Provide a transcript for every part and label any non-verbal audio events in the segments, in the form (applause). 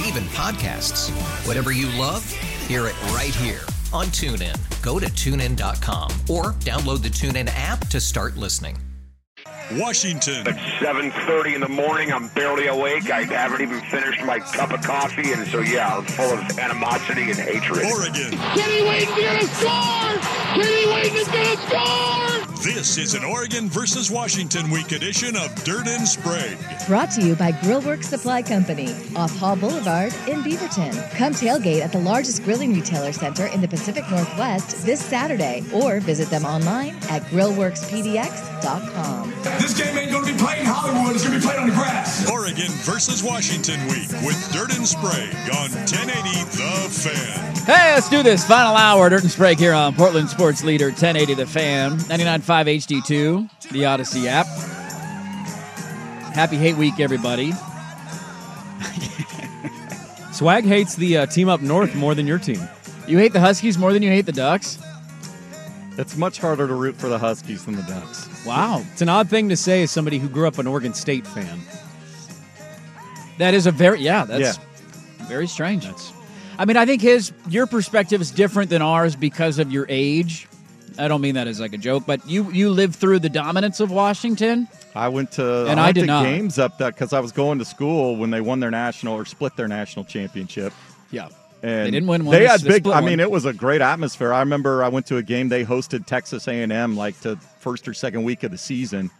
Yes, and even podcasts. Whatever you love, hear it right here on TuneIn. Go to tunein.com or download the TuneIn app to start listening. Washington, It's 7.30 in the morning. I'm barely awake. I haven't even finished my cup of coffee. And so, yeah, I'm full of animosity and hatred. Oregon. Kenny Wayne's gonna score! Kenny Wayne is gonna score! This is an Oregon versus Washington week edition of Dirt and Sprague. Brought to you by Grillworks Supply Company, off Hall Boulevard in Beaverton. Come tailgate at the largest grilling retailer center in the Pacific Northwest this Saturday, or visit them online at grillworkspdx.com. This game ain't gonna be played in Hollywood, it's gonna be played on the grass. Oregon versus Washington week with Dirt and Sprague on 1080 The Fan. Hey, let's do this. Final hour, Dirt and Sprague here on Portland Sports Leader 1080 The Fan, 99.5 HD2, the Odyssey app. Happy Hate Week, everybody. (laughs) Swag hates the uh, team up north more than your team. You hate the Huskies more than you hate the Ducks? It's much harder to root for the Huskies than the Ducks. Wow. It's an odd thing to say as somebody who grew up an Oregon State fan. That is a very, yeah, that's very strange. I mean, I think his, your perspective is different than ours because of your age. I don't mean that as like a joke, but you you lived through the dominance of Washington. I went to And I I did not. games up that because I was going to school when they won their national or split their national championship. Yeah. And They didn't win one, They had big. I one. mean, it was a great atmosphere. I remember I went to a game. They hosted Texas A and M like to first or second week of the season,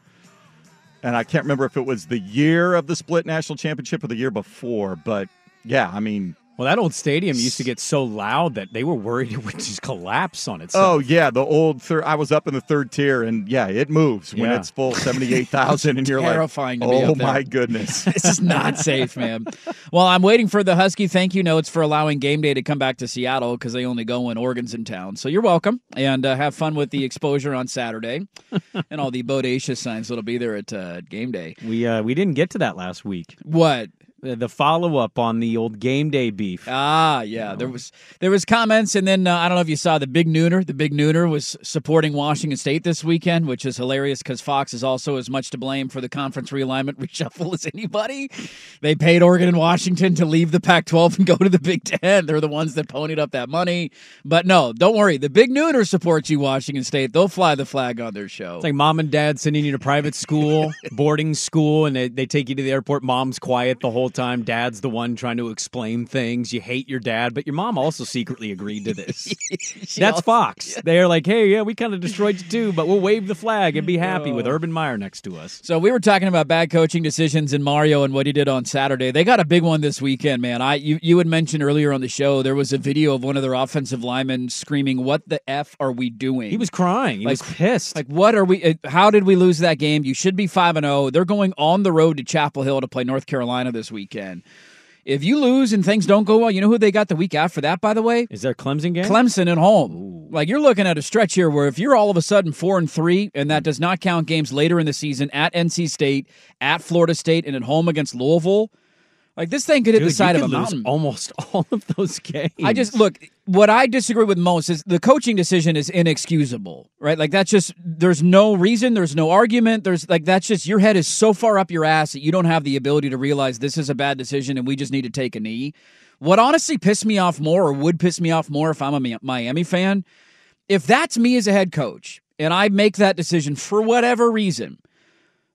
and I can't remember if it was the year of the split national championship or the year before. But yeah, I mean, Well, that old stadium used to get so loud that they were worried (laughs) it would just collapse on itself. oh yeah, the old. Third, I was up in the third tier, and yeah, it moves when Yeah. it's full seventy eight thousand, and you're Terrifying to like, be oh up there." my goodness. (laughs) this is not safe, man. Well, I'm waiting for the Husky thank you notes for allowing game day to come back to Seattle because they only go when Oregon's in town. So you're welcome and uh, have fun with the exposure on Saturday and all the bodacious signs that'll be there at uh, game day. We uh, we didn't get to that last week. What? The, the follow up on the old game day beef. Ah, yeah. There was there was comments, and then uh, I don't know if you saw the Big Nooner. The Big Nooner was supporting Washington State this weekend, which is hilarious because Fox is also as much to blame for the conference realignment (laughs) reshuffle as anybody. They paid Oregon and Washington to leave the Pac-12 and go to the Big Ten. They're the ones that ponied up that money. But no, don't worry. The Big Nooner supports you, Washington State. They'll fly the flag on their show. It's like mom and dad sending you to private school, (laughs) boarding school, and they, they take you to the airport. Mom's quiet the whole time. Dad's the one trying to explain things. You hate your dad, but your mom also secretly agreed to this. (laughs) (laughs) That's also- Fox. (laughs) They're like, hey, yeah, we kind of destroyed you too, but we'll wave the flag and be happy with Urban Meyer next to us. So we were talking about bad coaching decisions in Mario and what he did on Saturday. They got a big one this weekend, man. I you, you had mentioned earlier on the show there was a video of one of their offensive linemen screaming, "What the f are we doing?" He was crying. He was pissed. like, what are we? uh, How did we lose that game? You should be five and zero. They're going on the road to Chapel Hill to play North Carolina this weekend. If you lose and things don't go well, you know who they got the week after that, by the way? Is there Clemson game? Clemson at home. Like you're looking at a stretch here where if you're all of a sudden four and three, and that does not count games later in the season at NC State, at Florida State, and at home against Louisville, like this thing could hit Dude, the side of a mountain. almost (laughs) all of those games. I just look. What I disagree with most is the coaching decision is inexcusable, right? Like that's just there's no reason, there's no argument, there's like that's just your head is so far up your ass that you don't have the ability to realize this is a bad decision and we just need to take a knee. What honestly pissed me off more, or would piss me off more if I'm a Miami fan, if that's me as a head coach and I make that decision for whatever reason,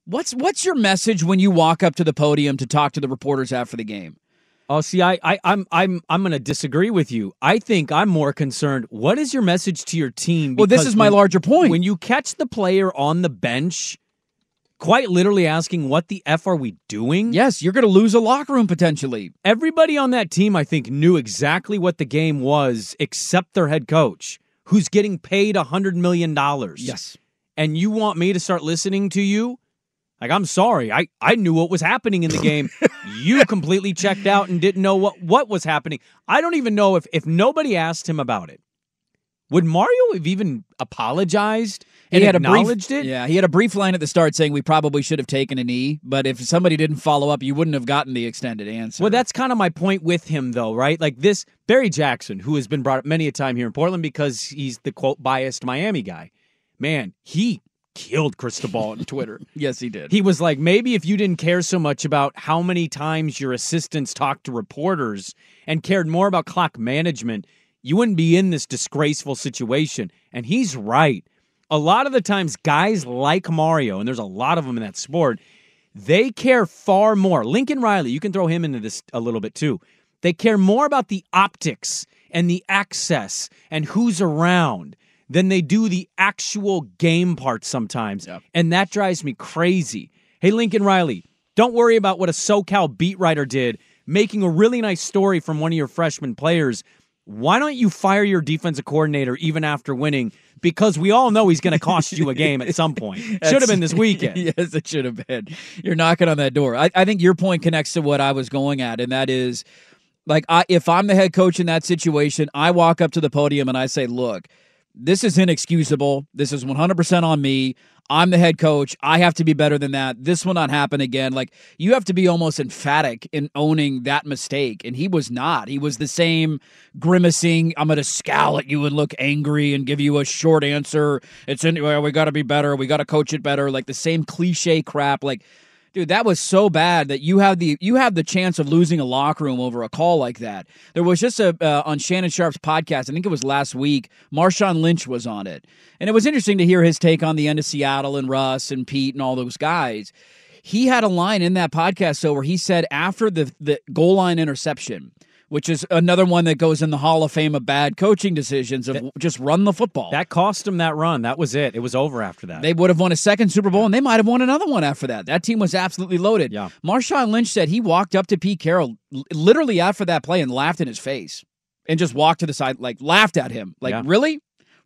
what's what's your message when you walk up to the podium to talk to the reporters after the game? Oh, see, I, I, I'm, I'm, I'm going to disagree with you. I think I'm more concerned. What is your message to your team? Well, this is my when- larger point. When you catch the player on the bench, quite literally asking, "What the f are we doing?" Yes, you're going to lose a locker room potentially. Everybody on that team, I think, knew exactly what the game was, except their head coach, who's getting paid a hundred million dollars. Yes. and you want me to start listening to you? Like, I'm sorry. I, I knew what was happening in the game. (laughs) you completely checked out and didn't know what, what was happening. I don't even know if, if nobody asked him about it, would Mario have even apologized and he had acknowledged brief, it? Yeah, he had a brief line at the start saying we probably should have taken a knee, but if somebody didn't follow up, you wouldn't have gotten the extended answer. Well, that's kind of my point with him, though, right? Like this Barry Jackson, who has been brought up many a time here in Portland because he's the quote biased Miami guy. Man, he killed Cristobal on Twitter. (laughs) yes, he did. He was like, maybe if you didn't care so much about how many times your assistants talked to reporters and cared more about clock management, you wouldn't be in this disgraceful situation. And he's right. A lot of the times, guys like Mario, and there's a lot of them in that sport, they care far more. Lincoln Riley, you can throw him into this a little bit too. They care more about the optics and the access and who's around than they do the actual game part sometimes. And that drives me crazy. Hey, Lincoln Riley, don't worry about what a SoCal beat writer did making a really nice story from one of your freshman players. Why don't you fire your defensive coordinator even after winning? Because we all know he's going to cost you a game at some point. (laughs) Should have been this weekend. (laughs) yes, it should have been. You're knocking on that door. I, I think your point connects to what I was going at, and that is like I, if I'm the head coach in that situation, I walk up to the podium and I say, "Look, this is inexcusable. This is 100% on me. I'm the head coach. I have to be better than that. This will not happen again. Like, you have to be almost emphatic in owning that mistake. And he was not. He was the same grimacing, I'm going to scowl at you and look angry and give you a short answer. It's anyway, we got to be better. We got to coach it better. Like the same cliche crap. Like, Dude, that was so bad that you have the you have the chance of losing a locker room over a call like that. There was just a uh, on Shannon Sharpe's podcast. I think it was last week. Marshawn Lynch was on it, and it was interesting to hear his take on the end of Seattle and Russ and Pete and all those guys. He had a line in that podcast so where he said after the the goal line interception, which is another one that goes in the Hall of Fame of bad coaching decisions of just run the football. That cost him that run. That was it. It was over after that. They would have won a second Super Bowl, and they might have won another one after that. That team was absolutely loaded. Yeah. Marshawn Lynch said he walked up to Pete Carroll literally after that play and laughed in his face and just walked to the side, like laughed at him. Like, Yeah. really?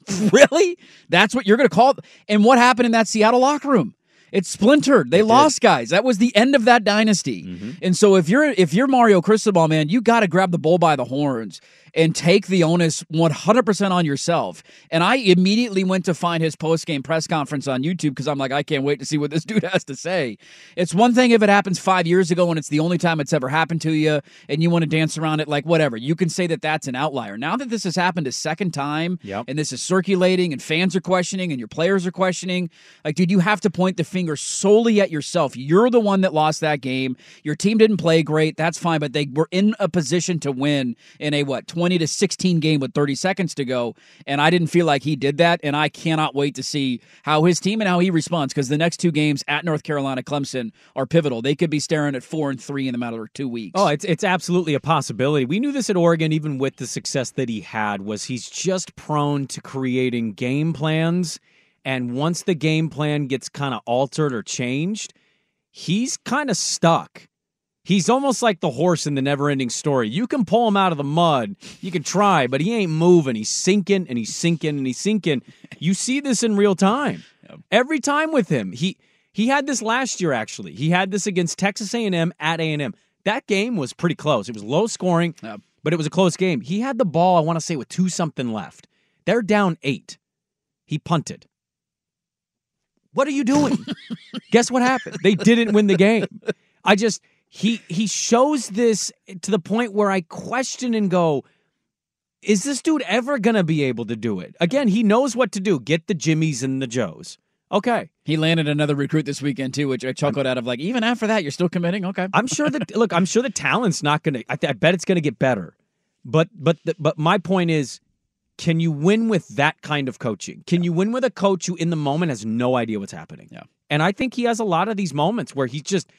(laughs) really? That's what you're going to call? And what happened in that Seattle locker room? It splintered. They lost guys. That was the end of that dynasty. Mm-hmm. And so if you're if you're Mario Cristobal, man, you got to grab the bull by the horns and take the onus 100% on yourself. And I immediately went to find his post-game press conference on YouTube because I'm like, I can't wait to see what this (laughs) dude has to say. It's one thing if it happens five years ago and it's the only time it's ever happened to you and you want to dance around it like whatever. You can say that that's an outlier. Now that this has happened a second time Yep. and this is circulating and fans are questioning and your players are questioning, like, dude, you have to point the finger solely at yourself. You're the one that lost that game. Your team didn't play great. That's fine, but they were in a position to win in a what, 20 to 16 game with 30 seconds to go. And I didn't feel like he did that. And I cannot wait to see how his team and how he responds because the next two games at North Carolina, Clemson are pivotal. They could be staring at four and three in the matter of two weeks. Oh, it's it's absolutely a possibility. We knew this at Oregon, even with the success that he had, was he's just prone to creating game plans, and once the game plan gets kind of altered or changed, he's kind of stuck. He's almost like the horse in the never-ending story. You can pull him out of the mud, you can try, but he ain't moving. He's sinking and he's sinking and he's sinking. You see this in real time. Every time with him, he he had this last year actually. He had this against Texas A&M at A&M. That game was pretty close. It was low scoring, but it was a close game. He had the ball, I want to say with 2 something left. They're down 8. He punted. What are you doing? (laughs) Guess what happened? They didn't win the game. I just he he shows this to the point where I question and go, is this dude ever gonna be able to do it? Again, he knows what to do. Get the Jimmies and the Joes. Okay. He landed another recruit this weekend too, which I chuckled out of like, even after that, you're still committing? Okay. I'm sure that (laughs) look, I'm sure the talent's not gonna. I, I bet it's gonna get better. But but the, but my point is, can you win with that kind of coaching? Can you win with a coach who in the moment has no idea what's happening? Yeah. And I think he has a lot of these moments where he's just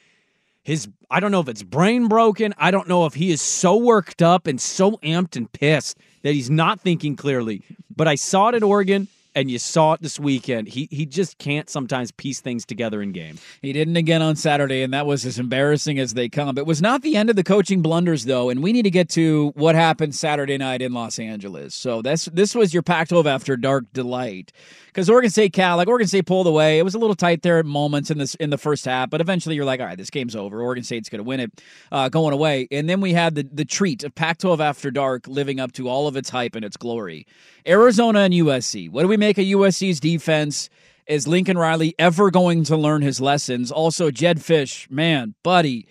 his I don't know if it's brain broken. I don't know if he is so worked up and so amped and pissed that he's not thinking clearly. But I saw it at Oregon and you saw it this weekend. He he just can't sometimes piece things together in game. He didn't again on Saturday, and that was as embarrassing as they come. It was not the end of the coaching blunders, though, and we need to get to what happened Saturday night in Los Angeles. So this this was your Pac-12 after dark delight because Oregon State Cal, like Oregon State pulled away. It was a little tight there at moments in this in the first half, but eventually you're like, all right, this game's over. Oregon State's going to win it, uh, going away. And then we had the the treat of Pac-12 after dark, living up to all of its hype and its glory. Arizona and USC. What do we make of USC's defense? Is Lincoln Riley ever going to learn his lessons? Also, Jedd Fisch, man, buddy.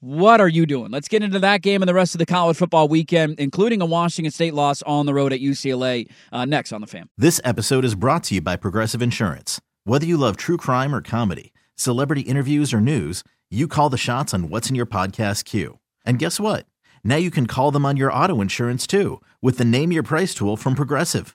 What are you doing? Let's get into that game and the rest of the college football weekend, including a Washington State loss on the road at UCLA, uh, next on the fam. This episode is brought to you by Progressive Insurance. Whether you love true crime or comedy, celebrity interviews or news, you call the shots on what's in your podcast queue. And guess what? Now you can call them on your auto insurance too with the Name Your Price tool from Progressive.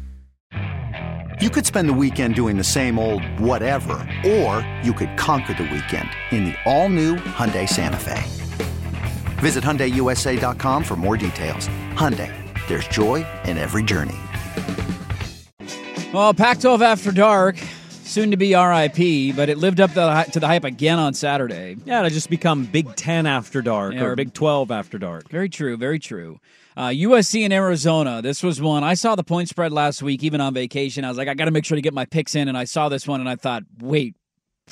You could spend the weekend doing the same old whatever, or you could conquer the weekend in the all-new Hyundai Santa Fe. Visit HyundaiUSA.com for more details. Hyundai, there's joy in every journey. Well, Pac 12 After Dark, soon to be RIP, but it lived up to the, hype again on Saturday. Yeah, it'll just become Big Ten after dark Yeah, or or- Big Twelve after dark. Very true, very true. Uh, USC and Arizona. This was one. I saw the point spread last week, even on vacation. I was like, I got to make sure to get my picks in. And I saw this one and I thought, wait, (laughs)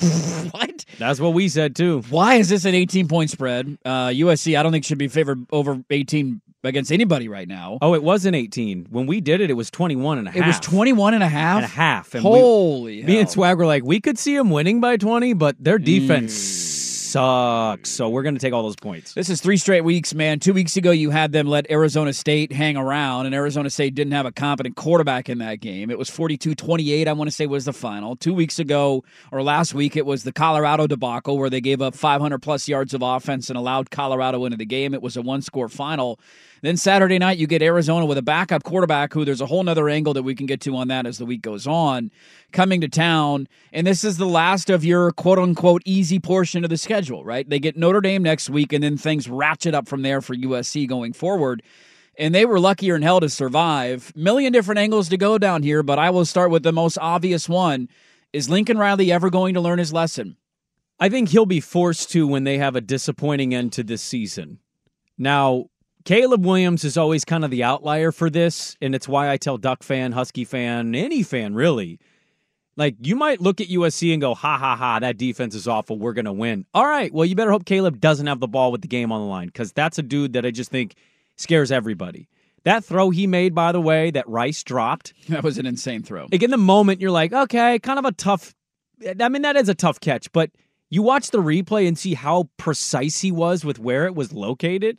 what? That's what we said too. Why is this an 18 point spread? Uh, USC, I don't think should be favored over 18 against anybody right now. Oh, it wasn't 18. When we did it, it was 21 and a half. It was 21 and a half? and a half. And we- Holy Me and Swag were like, we could see them winning by 20, but their defense Mm. Sucks. So we're going to take all those points. This is three straight weeks, man. Two weeks ago, you had them let Arizona State hang around, and Arizona State didn't have a competent quarterback in that game. It was 42 28, I want to say, was the final. Two weeks ago, or last week, it was the Colorado debacle where they gave up 500 plus yards of offense and allowed Colorado into the game. It was a one score final. Then Saturday night, you get Arizona with a backup quarterback who there's a whole nother angle that we can get to on that as the week goes on, coming to town. And this is the last of your quote unquote easy portion of the schedule, right? They get Notre Dame next week, and then things ratchet up from there for USC going forward. And they were luckier in hell to survive. Million different angles to go down here, but I will start with the most obvious one. Is Lincoln Riley ever going to learn his lesson? I think he'll be forced to when they have a disappointing end to this season. Now, Caleb Williams is always kind of the outlier for this, and it's why I tell Duck fan, Husky fan, any fan really. Like, you might look at USC and go, ha ha ha, that defense is awful. We're going to win. All right, well, you better hope Caleb doesn't have the ball with the game on the line because that's a dude that I just think scares everybody. That throw he made, by the way, that Rice dropped, (laughs) That was an insane throw. like in the moment, you're like, okay, kind of a tough. I mean, that is a tough catch, but you watch the replay and see how precise he was with where it was located.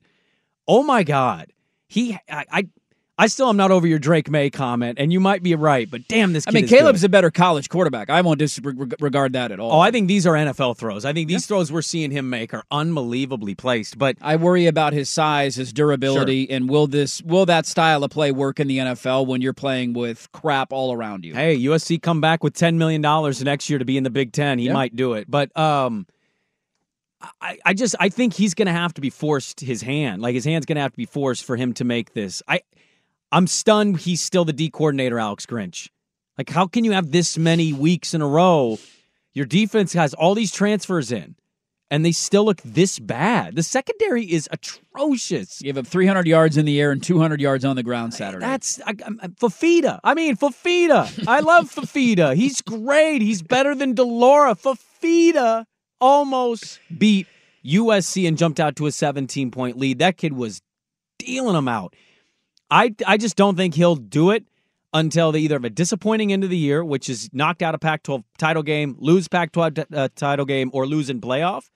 Oh my God, he, I, I, I still am not over your Drake Maye comment, and you might be right, but damn, this. I mean, Caleb's good. a better college quarterback. I won't disregard that at all. Oh, I think these are NFL throws. I think these throws we're seeing him make are unbelievably placed. But I worry about his size, his durability, and will this will that style of play work in the NFL when you're playing with crap all around you? hey, USC come back with ten million dollars next year to be in the Big Ten. He Yeah. might do it, but um, I, I just I think he's going to have to be forced his hand. Like his hand's going to have to be forced for him to make this. I I'm stunned. He's still the D coordinator, Alex Grinch. Like, how can you have this many weeks in a row? Your defense has all these transfers in, and they still look this bad. The secondary is atrocious. Gave up 300 yards in the air and 200 yards on the ground Saturday. That's I, I, Fifita. I mean, Fifita. I love Fifita. He's great. He's better than Delora. Fifita almost beat USC and jumped out to a 17 point lead. That kid was dealing them out. I, I just don't think he'll do it until they either have a disappointing end of the year, which is knocked out a Pac 12 title game, lose Pac 12 uh, title game, or lose in playoff.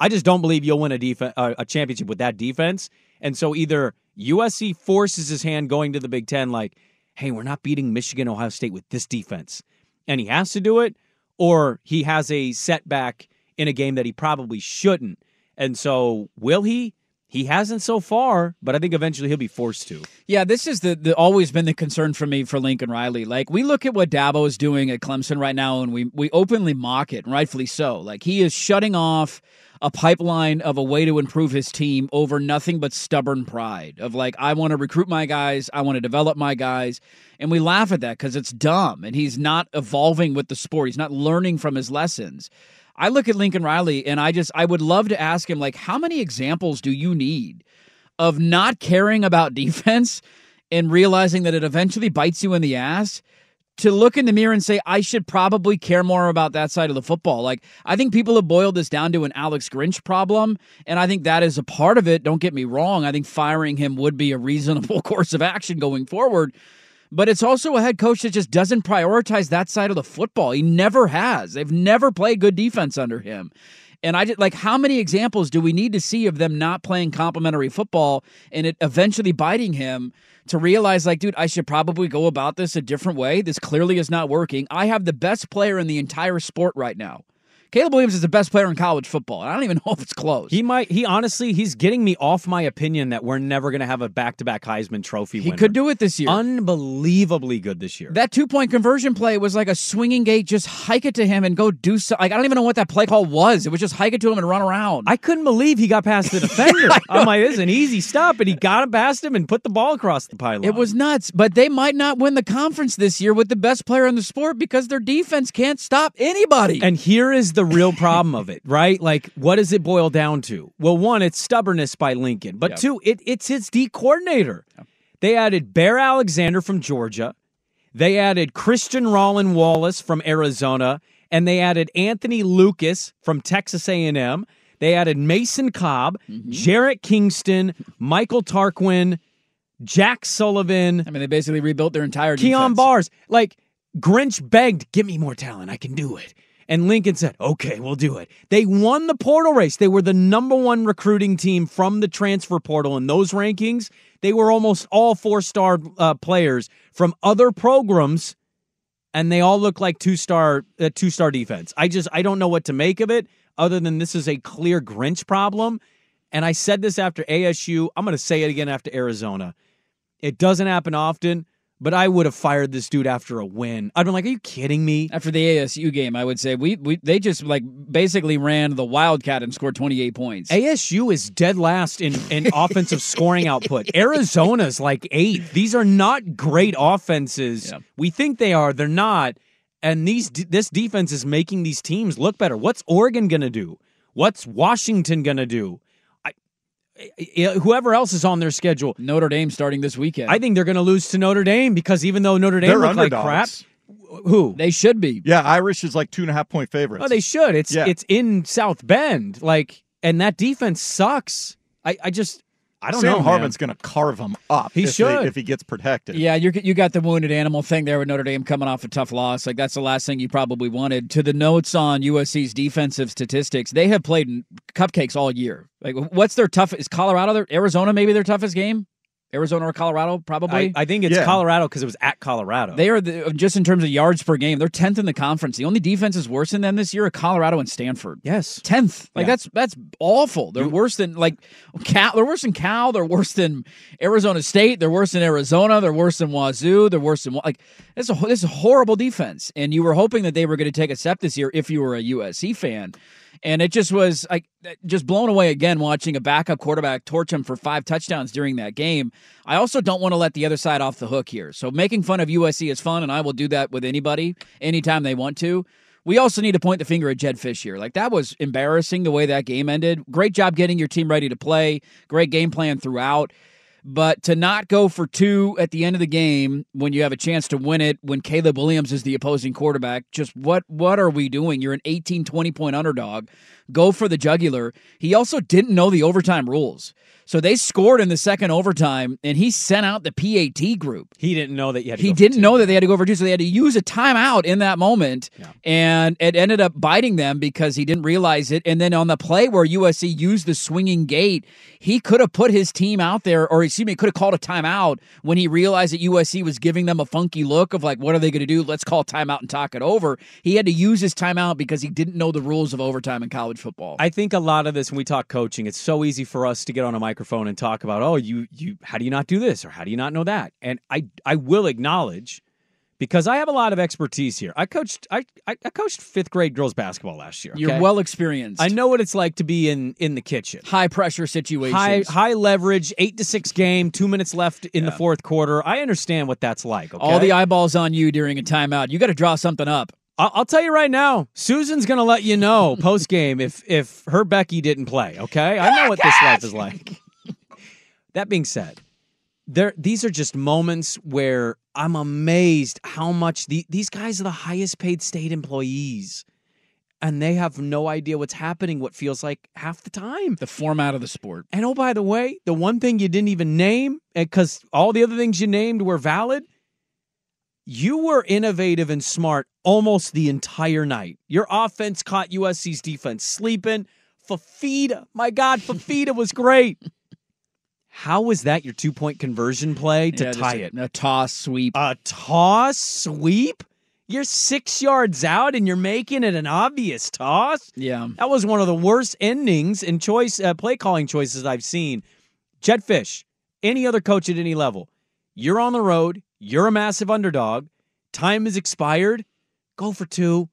I just don't believe you'll win a, def- uh, a championship with that defense. And so either USC forces his hand going to the Big Ten, like, hey, we're not beating Michigan, Ohio State with this defense. And he has to do it, or he has a setback in a game that he probably shouldn't. And so will he? He hasn't so far, but I think eventually he'll be forced to. Yeah, this is the, the always been the concern for me for Lincoln Riley. Like we look at what Dabo is doing at Clemson right now, and we we openly mock it, and rightfully so. Like he is shutting off a pipeline of a way to improve his team over nothing but stubborn pride of like I want to recruit my guys, I want to develop my guys, and we laugh at that because it's dumb, and he's not evolving with the sport. He's not learning from his lessons. I look at Lincoln Riley and I just I would love to ask him like how many examples do you need of not caring about (laughs) defense and realizing that it eventually bites you in the ass to look in the mirror and say I should probably care more about that side of the football. Like I think people have boiled this down to an Alex Grinch problem and I think that is a part of it. Don't get me wrong. I think firing him would be a reasonable (laughs) course of action going forward but it's also a head coach that just doesn't prioritize that side of the football. He never has. They've never played good defense under him. And I did like how many examples do we need to see of them not playing complementary football and it eventually biting him to realize like dude, I should probably go about this a different way. This clearly is not working. I have the best player in the entire sport right now. Caleb Williams is the best player in college football. And I don't even (laughs) know if it's close. He might. He honestly, he's getting me off my opinion that we're never going to have a back-to-back Heisman Trophy. He winner. could do it this year. Unbelievably good this year. That two-point conversion play was like a swinging gate. Just hike it to him and go do something. Like I don't even know what that play call was. It was just hike it to him and run around. I couldn't believe he got past the (laughs) defender. I'm like, this is an easy stop, and he got him past him and put the ball across the pylon. It was nuts. But they might not win the conference this year with the best player in the sport because their defense can't stop anybody. And here is the real problem of it, right? Like, what does it boil down to? Well, one, it's stubbornness by Lincoln, but Yep. two, it, it's his D coordinator. They added Bear Alexander from Georgia. They added Christian Roland-Wallace from Arizona, and they added Anthony Lucas from Texas A&M. They added Mason Cobb, mm-hmm. Jarrett Kingston, Michael Tarquin, Jack Sullivan. I mean, they basically rebuilt their entire team. Keon defense. Barrs. Like Grinch begged, "Give me more talent. I can do it." And Lincoln said, "Okay, we'll do it." They won the portal race. They were the number one recruiting team from the transfer portal in those rankings. They were almost all four-star uh, players from other programs, and they all look like two-star uh, two-star defense. I just I don't know what to make of it, other than this is a clear Grinch problem. And I said this after ASU. I'm going to say it again after Arizona. It doesn't happen often, but I would have fired this dude after a win. I'd been like, "Are you kidding me?" After the ASU game, I would say we, we they just like basically ran the Wildcat and scored 28 points. ASU is dead last in, in (laughs) offensive scoring output. Arizona's like eight. These are not great offenses. We think they are. They're not. And these this defense is making these teams look better. What's Oregon going to do? What's Washington going to do? I, I- whoever else is on their schedule. Notre Dame starting this weekend. I think they're going to lose to Notre Dame because even though Notre Dame They're looked like crap, who they should be. Yeah, Irish is like two and a half point favorites. Oh, they should. It's Yeah. it's in South Bend, like, and that defense sucks. I, I just I don't Sam know. Man. going to carve him up. He if they- should. if he gets protected. Yeah, you you got the wounded animal thing there with Notre Dame coming off a tough loss. Like that's the last thing you probably wanted. To the notes on USC's defensive statistics, they have played cupcakes all year. Like, what's their tough? Is Colorado their Arizona maybe their toughest game? Arizona or Colorado probably. I, I think it's Yeah. Colorado because it was at Colorado. They are the, uh, just in terms of yards per game. They're tenth in the conference. The only defenses worse than them this year are Colorado and Stanford. yes, tenth. Like Yeah. that's that's awful. They're worse than like Cal. They're worse than Cal. They're worse than Arizona State. They're worse than Arizona. They're worse than Wazoo. They're worse than like this. Is a, this is a horrible defense. And you were hoping that they were going to take a step this year if you were a USC fan. And it just was like just blown away again watching a backup quarterback torch him for five touchdowns during that game. I also don't want to let the other side off the hook here. So making fun of USC is fun, and I will do that with anybody anytime they want to. we also need to point the finger at Jedd Fisch here. Like that was embarrassing the way that game ended. Great job getting your team ready to play. Great game plan throughout. But to not go for two at the end of the game when you have a chance to win it, when Caleb Williams is the opposing quarterback, just what what are we doing? You're an 18, 20 point underdog. Go for the jugular. He also didn't know the overtime rules. So they scored in the second overtime, and he sent out the PAT group. He didn't know that you had to He didn't know that they had to go for two, so they had to use a timeout in that moment, and it ended up biting them because he didn't realize it. And then on the play where USC used the swinging gate, he could have put his team out there, or excuse me, could have called a timeout when he realized that USC was giving them a funky look of like, what are they going to do? Let's call timeout and talk it over. He had to use his timeout because he didn't know the rules of overtime in college football. I think a lot of this when we talk coaching, it's so easy for us to get on a microphone and talk about, oh, you you how do you not do this or how do you not know that? And I I will acknowledge because I have a lot of expertise here. I coached I I, I coached fifth grade girls basketball last year. You're well experienced. I know what it's like to be in in the kitchen. High pressure situations. High high leverage, eight to six game, two minutes left in the fourth quarter. I understand what that's like. Okay? All the eyeballs on you during a timeout. You got to draw something up. I'll, tell you right now, Susan's gonna let you know (laughs) post game if if her Becky didn't play. Okay, I know what this life is like. (laughs) that being said, there these are just moments where I'm amazed how much the, these guys are the highest paid state employees, and they have no idea what's happening. What feels like half the time. The format of the sport. And oh, by the way, the one thing you didn't even name, eh, because all the other things you named were valid, you were innovative and smart almost the entire night. Your offense caught USC's defense sleeping. Fifita, my God, Fifita was great. (laughs) How was that your two point conversion play to Yeah, tie it? A toss sweep. A toss sweep? You're six yards out and you're making it an obvious toss? Yeah. That was one of the worst endings and choice uh, play calling choices I've seen. Jedd Fisch, any other coach at any level, you're on the road, you're a massive underdog, time is expired, go for two.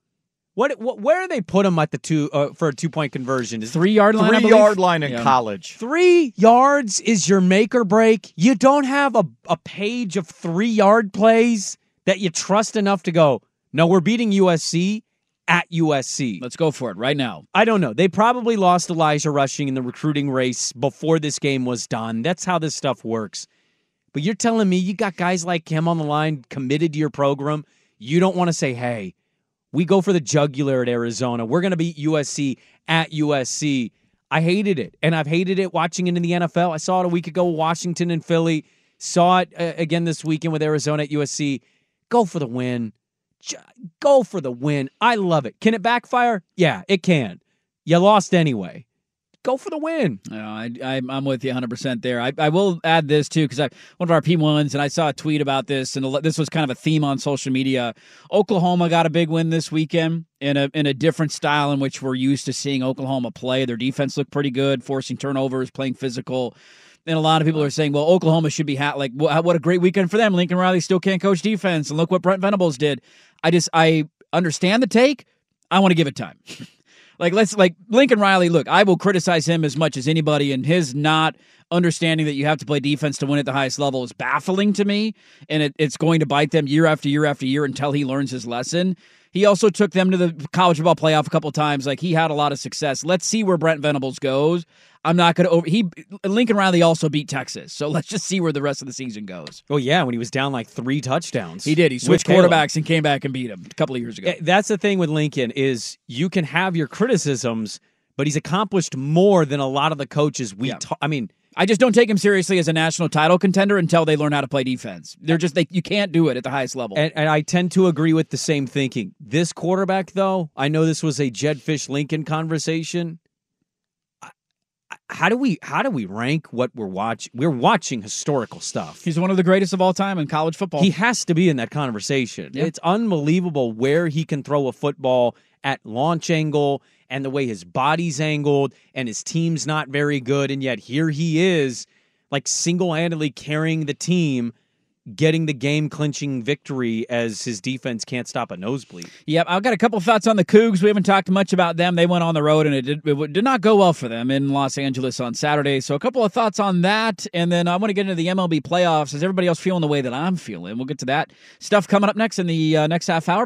What, what where do they put him at the two uh, for a two point conversion? Is Three yard line. Three yard line in Yeah. college. Three yards is your make or break. You don't have a, a page of three yard plays that you trust enough to go, no, we're beating USC at USC. Let's go for it right now. I don't know. They probably lost Elijah Rushing in the recruiting race before this game was done. That's how this stuff works. But you're telling me you got guys like him on the line committed to your program. You don't want to say, hey, we go for the jugular at Arizona. We're going to beat USC at USC. I hated it. And I've hated it watching it in the NFL. I saw it a week ago Washington and Philly. Saw it uh, again this weekend with Arizona at USC. Go for the win. Go for the win. I love it. Can it backfire? Yeah, it can. You lost anyway. Go for the win. I, I'm with you 100% there. I, I will add this too, because one of our P1s, and I saw a tweet about this, and this was kind of a theme on social media. Oklahoma got a big win this weekend in a, in a different style in which we're used to seeing Oklahoma play. Their defense looked pretty good, forcing turnovers, playing physical. And a lot of people are saying, well, Oklahoma should be ha- like, what a great weekend for them. Lincoln Riley still can't coach defense. And look what Brent Venables did. I just, I understand the take. I want to give it time. (laughs) Like let's like Lincoln Riley. Look, I will criticize him as much as anybody, and his not understanding that you have to play defense to win at the highest level is baffling to me, and it, it's going to bite them year after year after year until he learns his lesson. He also took them to the college football playoff a couple times. Like he had a lot of success. Let's see where Brent Venables goes. I'm not going to over. He Lincoln Riley also beat Texas, so (laughs) let's just see where the rest of the season goes. Oh yeah, when he was down like three touchdowns. He did. He switched quarterbacks and came back and beat him a couple of years ago. Eh, That's the thing with Lincoln is you can have your criticisms, but he's accomplished more than a lot of the coaches we. ta- I mean, I just don't take him seriously as a national title contender until they learn how to play defense. They're just they you can't do it at the highest level. and, and I tend to agree with the same thinking. This quarterback, though, I know this was a Jedd Fisch Lincoln conversation. How do we how do we rank what we're watching? We're watching historical stuff. He's one of the greatest of all time in college football. He has to be in that conversation. It's unbelievable where he can throw a football at launch angle and the way his body's angled and his team's not very good. And yet here he is, like single handedly carrying the team, getting the game clinching victory as his defense can't stop a nosebleed. Yep, I've got a couple thoughts on the Cougs. We haven't talked much about them. They went on the road and it did, it did not go well for them in Los Angeles on Saturday. So a couple of thoughts on that, and then I want to get into the MLB playoffs. Is everybody else feeling the way that I'm feeling? We'll get to that stuff coming up next in the uh, next half hour.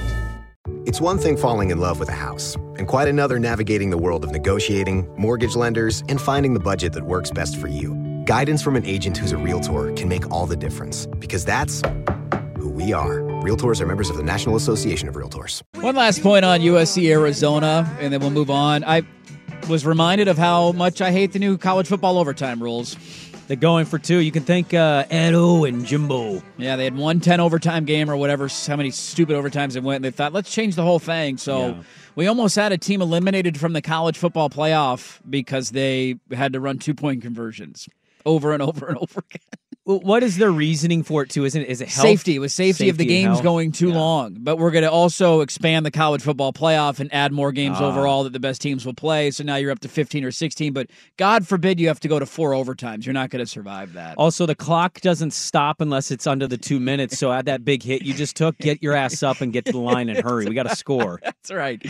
It's one thing falling in love with a house, and quite another navigating the world of negotiating, mortgage lenders, and finding the budget that works best for you. Guidance from an agent who's a realtor can make all the difference, because that's who we are. Realtors are members of the National Association of Realtors. One last point on USC Arizona, and then we'll move on. I was reminded of how much I hate the new college football overtime rules. They're going for two. You can thank uh, Edo and Jimbo. Yeah, they had one 10 overtime game or whatever, how many stupid overtimes they went, and they thought, let's change the whole thing. So Yeah. we almost had a team eliminated from the college football playoff because they had to run two point conversions over and over and over again. What is their reasoning for it too? Isn't it? Is it health? Safety with safety, of the games health? going too long. But we're going to also expand the college football playoff and add more games Ah. overall that the best teams will play. So now you're up to 15 or 16. But God forbid you have to go to four overtimes. You're not going to survive that. Also, the clock doesn't stop unless it's under the two minutes. So at that big hit you just took, get your ass up and get to the line and (laughs) hurry. We got to score. (laughs) That's right.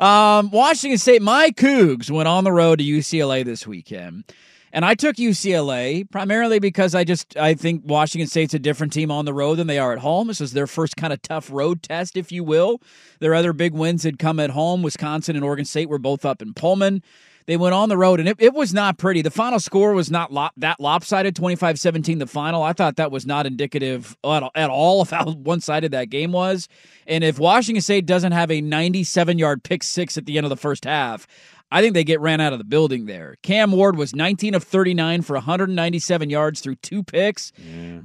Um, Washington State, my Cougs went on the road to UCLA this weekend. And I took UCLA primarily because I just I think Washington State's a different team on the road than they are at home. This is their first kind of tough road test, if you will. Their other big wins had come at home. Wisconsin and Oregon State were both up in Pullman. They went on the road, and it, it was not pretty. The final score was not lop, that lopsided, 25 17, the final. I thought that was not indicative at, at all of how (laughs) one sided that game was. And if Washington State doesn't have a 97 yard pick six at the end of the first half, I think they get ran out of the building there. Cam Ward was 19 of 39 for 197 yards through two picks.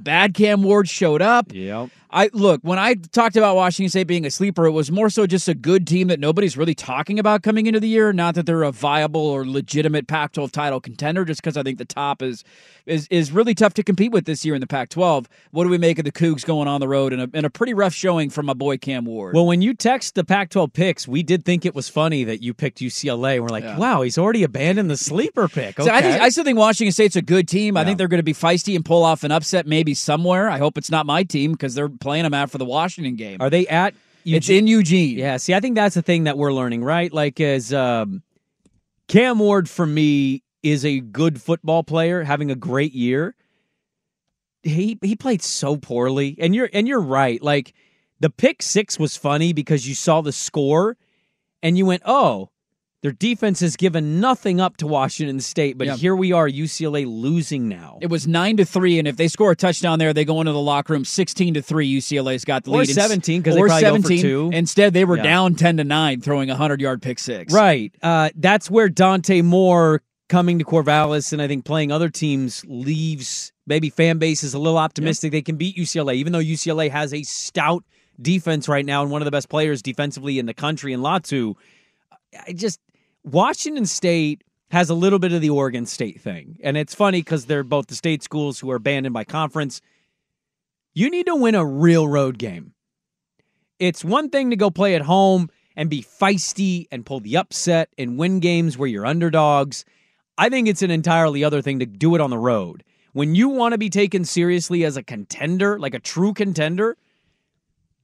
Bad Cam Ward showed up. Yep. I look when I talked about Washington State being a sleeper, it was more so just a good team that nobody's really talking about coming into the year. Not that they're a viable or legitimate Pac-12 title contender, just because I think the top is is is really tough to compete with this year in the Pac-12. What do we make of the Cougs going on the road and a, and a pretty rough showing from my boy Cam Ward? Well, when you text the Pac 12 picks, we did think it was funny that you picked UCLA. We're like, Yeah. wow, he's already abandoned the sleeper pick. Okay. So I, think, I still think Washington State's a good team. I think they're going to be feisty and pull off an upset maybe somewhere. I hope it's not my team because they're playing them after the Washington game. Are they at It's in Eugene. Yeah, see, I think that's the thing that we're learning, right? Like, as um, Cam Ward for me is a good football player, having a great year. He he played so poorly, and you're and you're right. Like the pick six was funny because you saw the score, and you went, "Oh, their defense has given nothing up to Washington State." But Yeah. here we are, UCLA losing now. It was nine to three, and if they score a touchdown there, they go into the locker room sixteen to three. UCLA's got the Or lead, 17, 'cause they or probably go for seventeen. two. Instead, they were Yeah. down ten to nine, throwing a hundred yard pick six. Right. Uh, that's where Dante Moore coming to Corvallis and I think playing other teams leaves maybe fan base is a little optimistic they can beat UCLA, even though UCLA has a stout defense right now and one of the best players defensively in the country in Latu. I just Washington State has a little bit of the Oregon State thing. And it's funny because they're both the state schools who are abandoned by conference. You need to win a real road game. It's one thing to go play at home and be feisty and pull the upset and win games where you're underdogs. I think it's an entirely other thing to do it on the road. When you want to be taken seriously as a contender, like a true contender,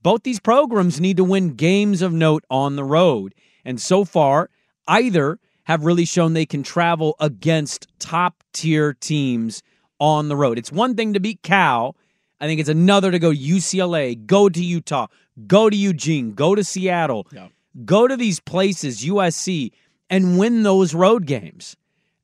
both these programs need to win games of note on the road. And so far, either have really shown they can travel against top tier teams on the road. It's one thing to beat Cal. I think it's another to go UCLA, go to Utah, go to Eugene, go to Seattle, go to these places, USC, and win those road games.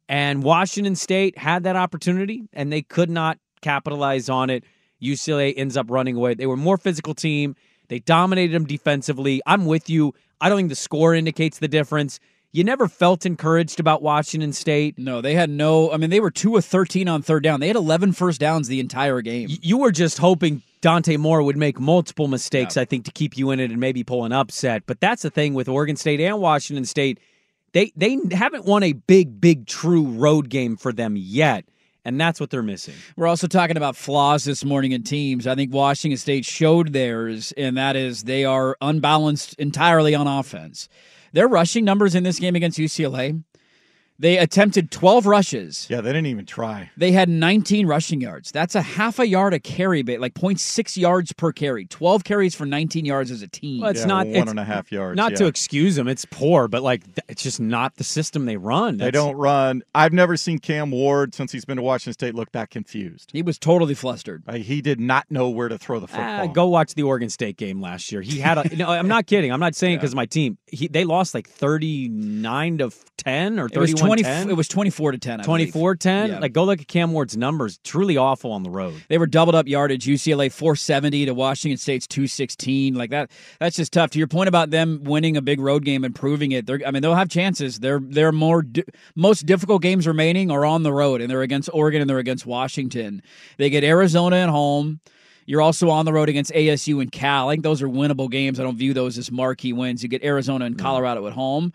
And Washington State had that opportunity and they could not capitalize on it. UCLA ends up running away. They were a more physical team. They dominated them defensively. I'm with you. I don't think the score indicates the difference. You never felt encouraged about Washington State. No, they had no. I mean, they were two of thirteen on third down. They had 11 first downs the entire game. Y- You were just hoping Dante Moore would make multiple mistakes, I think, to keep you in it and maybe pull an upset. But that's the thing with Oregon State and Washington State. They they haven't won a big, big, true road game for them yet. And that's what they're missing. We're also talking about flaws this morning in teams. I think Washington State showed theirs, and that is they are unbalanced entirely on offense. Their rushing numbers in this game against UCLA, they attempted 12 rushes. Yeah, they didn't even try. They had 19 rushing yards. That's a half a yard a carry, ba- like 0.6 yards per carry. 12 carries for 19 yards as a team. Well, it's Yeah, not one it's and a half yards, Not yeah. to excuse them, it's poor, but like it's just not the system they run. They don't run. I've never seen Cam Ward since he's been to Washington State look that confused. He was totally flustered. Uh, he did not know where to throw the Ah, football. go watch the Oregon State game last year. He had a. no, I'm not kidding. I'm not saying (laughs) because my team. He, they lost like 39 to 10 or 31 20 10. it was 24 to 10. I believe. 24 10. Yeah. Like go look at Cam Ward's numbers. Truly awful on the road. They were doubled up yardage. UCLA 470 to Washington State's 216. Like that. That's just tough. To your point about them winning a big road game and proving it, they're. I mean, they'll have chances. They're. They're more di- most difficult games remaining are on the road, and they're against Oregon and they're against Washington. They get Arizona at home. You're also on the road against ASU and Cal. I think those are winnable games. I don't view those as marquee wins. You get Arizona and mm. Colorado at home.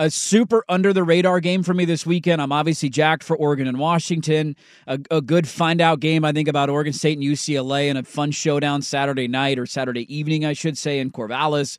A super under the radar game for me this weekend. I'm obviously jacked for Oregon and Washington. A, a good find out game, I think, about Oregon State and UCLA, and a fun showdown Saturday night or Saturday evening, I should say, in Corvallis.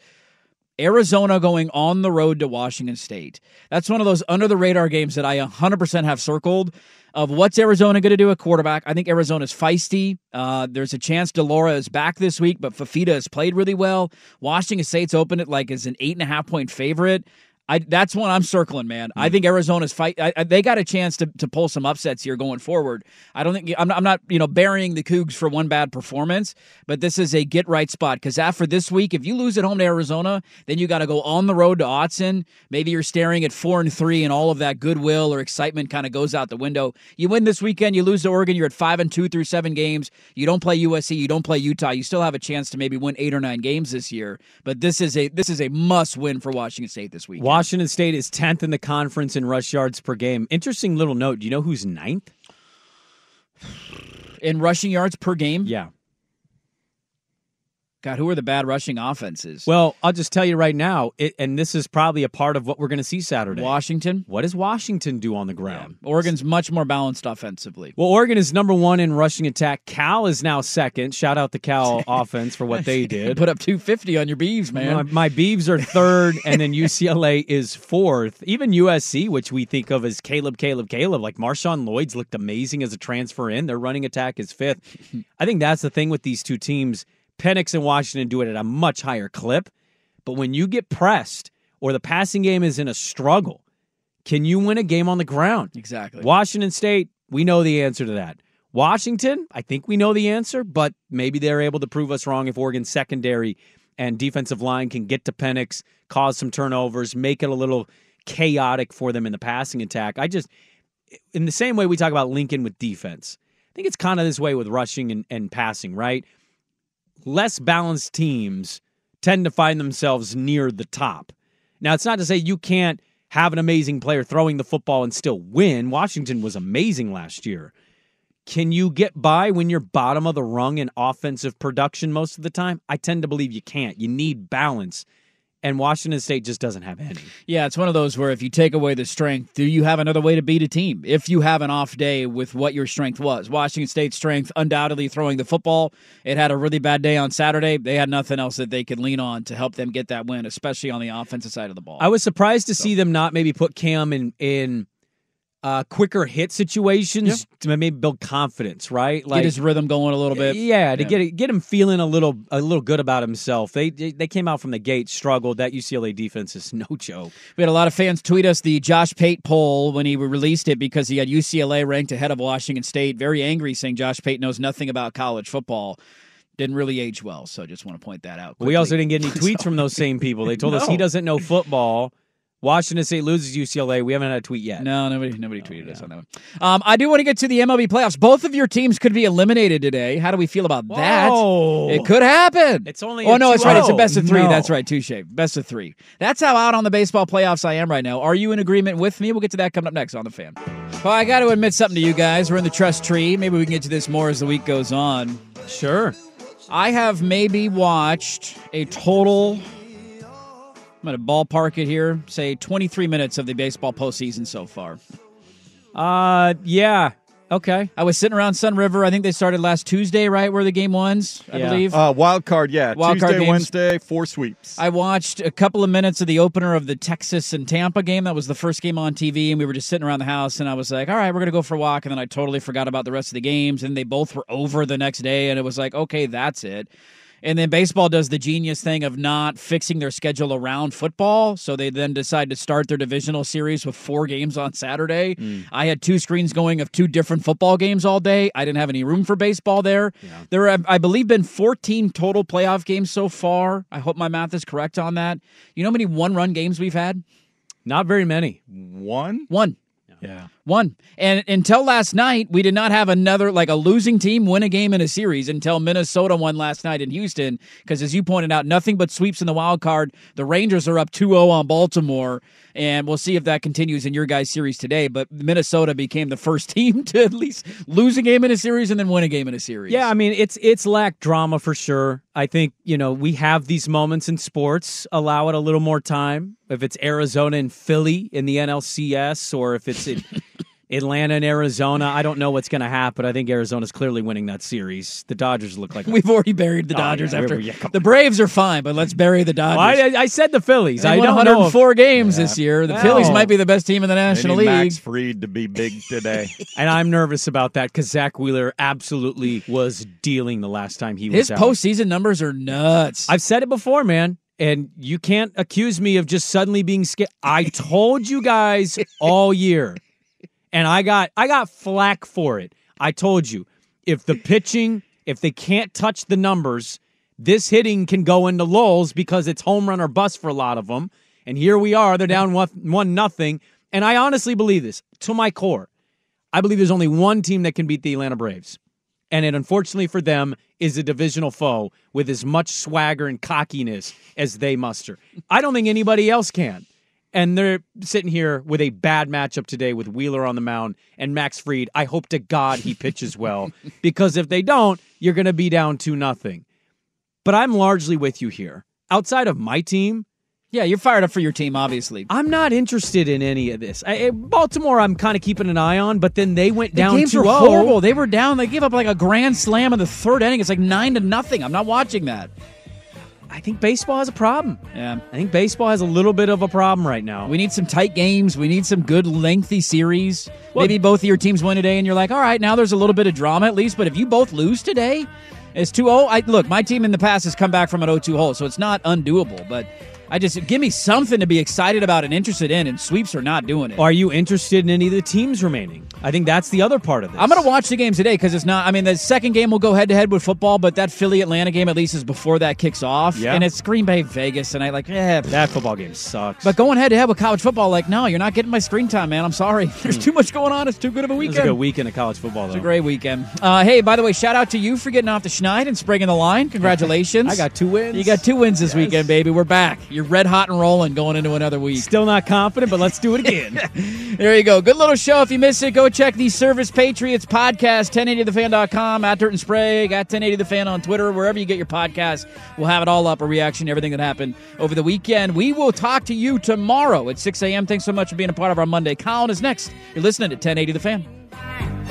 Arizona going on the road to Washington State. That's one of those under the radar games that I 100% have circled. Of what's Arizona going to do at quarterback? I think Arizona's feisty. Uh, there's a chance de Laura is back this week, but Fifita has played really well. Washington State's opened it like as an eight and a half point favorite. I, that's one I'm circling, man. I think mm-hmm. Arizona's fight. I, I, they got a chance to, to pull some upsets here going forward. I don't think I'm not, I'm not you know burying the Cougs for one bad performance, but this is a get right spot because after this week, if you lose at home to Arizona, then you got to go on the road to Autzen. Maybe you're staring at four and three, and all of that goodwill or excitement kind of goes out the window. You win this weekend, you lose to Oregon, you're at five and two through seven games. You don't play USC, you don't play Utah. You still have a chance to maybe win eight or nine games this year. But this is a this is a must win for Washington State this week. Washington State is 10th in the conference in rush yards per game. Interesting little note. Do you know who's ninth? in rushing yards per game. Yeah. God, who are the bad rushing offenses? Well, I'll just tell you right now, it, and this is probably a part of what we're going to see Saturday. Washington. What does Washington do on the ground? Oregon's much more balanced offensively. Well, Oregon is number one in rushing attack. Cal is now second. Shout out the Cal (laughs) offense for what they did. Put up 250 on your Beavs, man. My, my Beavs are third, and then UCLA is fourth. Even USC, which we think of as Caleb, Caleb, Caleb, like Marshawn Lloyd's looked amazing as a transfer in. Their running attack is fifth. I think that's the thing with these two teams. Penix and Washington do it at a much higher clip. But when you get pressed or the passing game is in a struggle, can you win a game on the ground? Exactly. Washington State, we know the answer to that. Washington, I think we know the answer, but maybe they're able to prove us wrong if Oregon's secondary and defensive line can get to Penix, cause some turnovers, make it a little chaotic for them in the passing attack. I just, in the same way we talk about Lincoln with defense, I think it's kind of this way with rushing and, and passing, right? Less balanced teams tend to find themselves near the top. Now, it's not to say you can't have an amazing player throwing the football and still win. Washington was amazing last year. Can you get by when you're bottom of the rung in offensive production most of the time? I tend to believe you can't. You need balance. And Washington State just doesn't have any. Yeah, it's one of those where if you take away the strength, do you have another way to beat a team? If you have an off day with what your strength was, Washington State's strength undoubtedly throwing the football. It had a really bad day on Saturday. They had nothing else that they could lean on to help them get that win, especially on the offensive side of the ball. I was surprised to see them not maybe put Cam in in uh, quicker hit situations to maybe build confidence, right? get his rhythm going a little bit. Yeah, to get get him feeling a little a little good about himself. They they came out from the gate struggled. That UCLA defense is (laughs) no joke. We had a lot of fans tweet us the Josh Pate poll when he released it because he had UCLA ranked ahead of Washington State. Very angry, saying Josh Pate knows nothing about college football. Didn't really age well, so I just want to point that out. We also didn't get any (laughs) tweets from those same people. They told us he doesn't know football. Washington State loses UCLA. We haven't had a tweet yet. No, nobody nobody tweeted us on that one. Um, I do want to get to the MLB playoffs. Both of your teams could be eliminated today. How do we feel about that? It could happen. It's only Oh no, it's right. It's a best of three. No. That's right. Touche. Best of three. That's how out on the baseball playoffs I am right now. Are you in agreement with me? We'll get to that coming up next on the fan. Well, I got to admit something to you guys. We're in the trust tree. Maybe we can get to this more as the week goes on. Sure. I have maybe watched a total. I'm going to ballpark it here. Say 23 minutes of the baseball postseason so far. Uh, yeah. Okay. I was sitting around Sun River. I think they started last Tuesday, right, where the game ones, I Yeah. believe. Uh, wild card, yeah. Wild Tuesday, games. Wednesday, four sweeps. I watched a couple of minutes of the opener of the Texas and Tampa game. That was the first game on TV, and we were just sitting around the house. And I was like, "All right, we're gonna go for a walk." And then I totally forgot about the rest of the games, and they both were over the next day. And it was like, okay, that's it. And then baseball does the genius thing of not fixing their schedule around football, so they then decide to start their divisional series with four games on Saturday. Hmm. I had two screens going of two different football games all day. I didn't have any room for baseball there. There have, I believe, been 14 total playoff games so far. I hope my math is correct on that. You know how many one-run games we've had? Not very many. One? One. Yeah. One. And until last night, we did not have another, like a losing team win a game in a series until Minnesota won last night in Houston. Because as you pointed out, nothing but sweeps in the wild card. The Rangers are up 2 0 on Baltimore. And we'll see if that continues in your guys' series today. But Minnesota became the first (laughs) team to at least lose a game in a series and then win a game in a series. Yeah, I mean it's it's lacked drama for sure. I think you know we have these moments in sports. Allow it a little more time. If it's Arizona and Philly in the NLCS, or if it's in (laughs) Atlanta and Arizona, I don't know what's going to happen. I think Arizona's clearly winning that series. The Dodgers look like (laughs) We've already buried the Oh, Dodgers yeah, after. yeah, come the Braves are fine, but let's bury the Dodgers. Well, I, I said the Phillies. They I won don't know. if- 104 games this year. The Well, Phillies might be the best team in the They National need League. Max Fried to be big today. (laughs) and I'm nervous about that because Zack Wheeler absolutely was dealing the last time he His was out. postseason numbers are nuts. I've said it before, man. And you can't accuse me of just suddenly being scared. I told you guys (laughs) all year. And I got I got flack for it. I told you. If the pitching, if they can't touch the numbers, this hitting can go into lulls because it's home run or bust for a lot of them. And here we are, they're down one, one nothing. And I honestly believe this to my core. I believe there's only one team that can beat the Atlanta Braves and it unfortunately for them is a divisional foe with as much swagger and cockiness as they muster. I don't think anybody else can. And they're sitting here with a bad matchup today with Wheeler on the mound and Max Fried. I hope to God he pitches well (laughs) because if they don't, you're going to be down 2 nothing. But I'm largely with you here. Outside of my team, yeah, you're fired up for your team, obviously. I'm not interested in any of this. I, Baltimore, I'm kind of keeping an eye on, but then they went The down games 2 were horrible. They were down. They gave up like a grand slam in the third inning. It's like nine to nothing. I'm not watching that. I think baseball has a problem. Yeah. I think baseball has a little bit of a problem right now. We need some tight games. We need some good lengthy series. Well- Maybe both of your teams win today, and you're like, all right, now there's a little bit of drama at least. But if you both lose today, it's 2-0. I look, my team in the past has come back from an 0-2 hole, so it's not undoable. But I just give me something to be excited about and interested in, and sweeps are not doing it. Are you interested in any of the teams remaining? I think that's the other part of this. I'm going to watch the game today because it's not. I mean, the second game will go head to head with football, but that Philly Atlanta game at least is before that kicks off. Yeah. And it's Green Bay Vegas, and I like, eh. That football game sucks. But going head to head with college football, like, no, you're not getting my screen time, man. I'm sorry. (laughs) There's too much going on. It's too good of a Hmm. weekend. a good weekend of college football, though. It's a great weekend. Uh, hey, by the way, shout out to you for getting off the schneid and springing the line. (laughs) Congratulations. I got two wins. You got two wins this weekend, baby. We're back. You're red hot and rolling going into another week. Still not confident, but let's do it again. (laughs) There you go. Good little show. If you missed it, go check the Service Patriots podcast, 1080thefan.com, at Dirt and Sprague, at 1080thefan on Twitter, wherever you get your podcast. We'll have it all up, a reaction to everything that happened over the weekend. We will talk to you tomorrow at 6 a.m. Thanks so much for being a part of our Monday. Colin is next. You're listening to 1080 The Fan.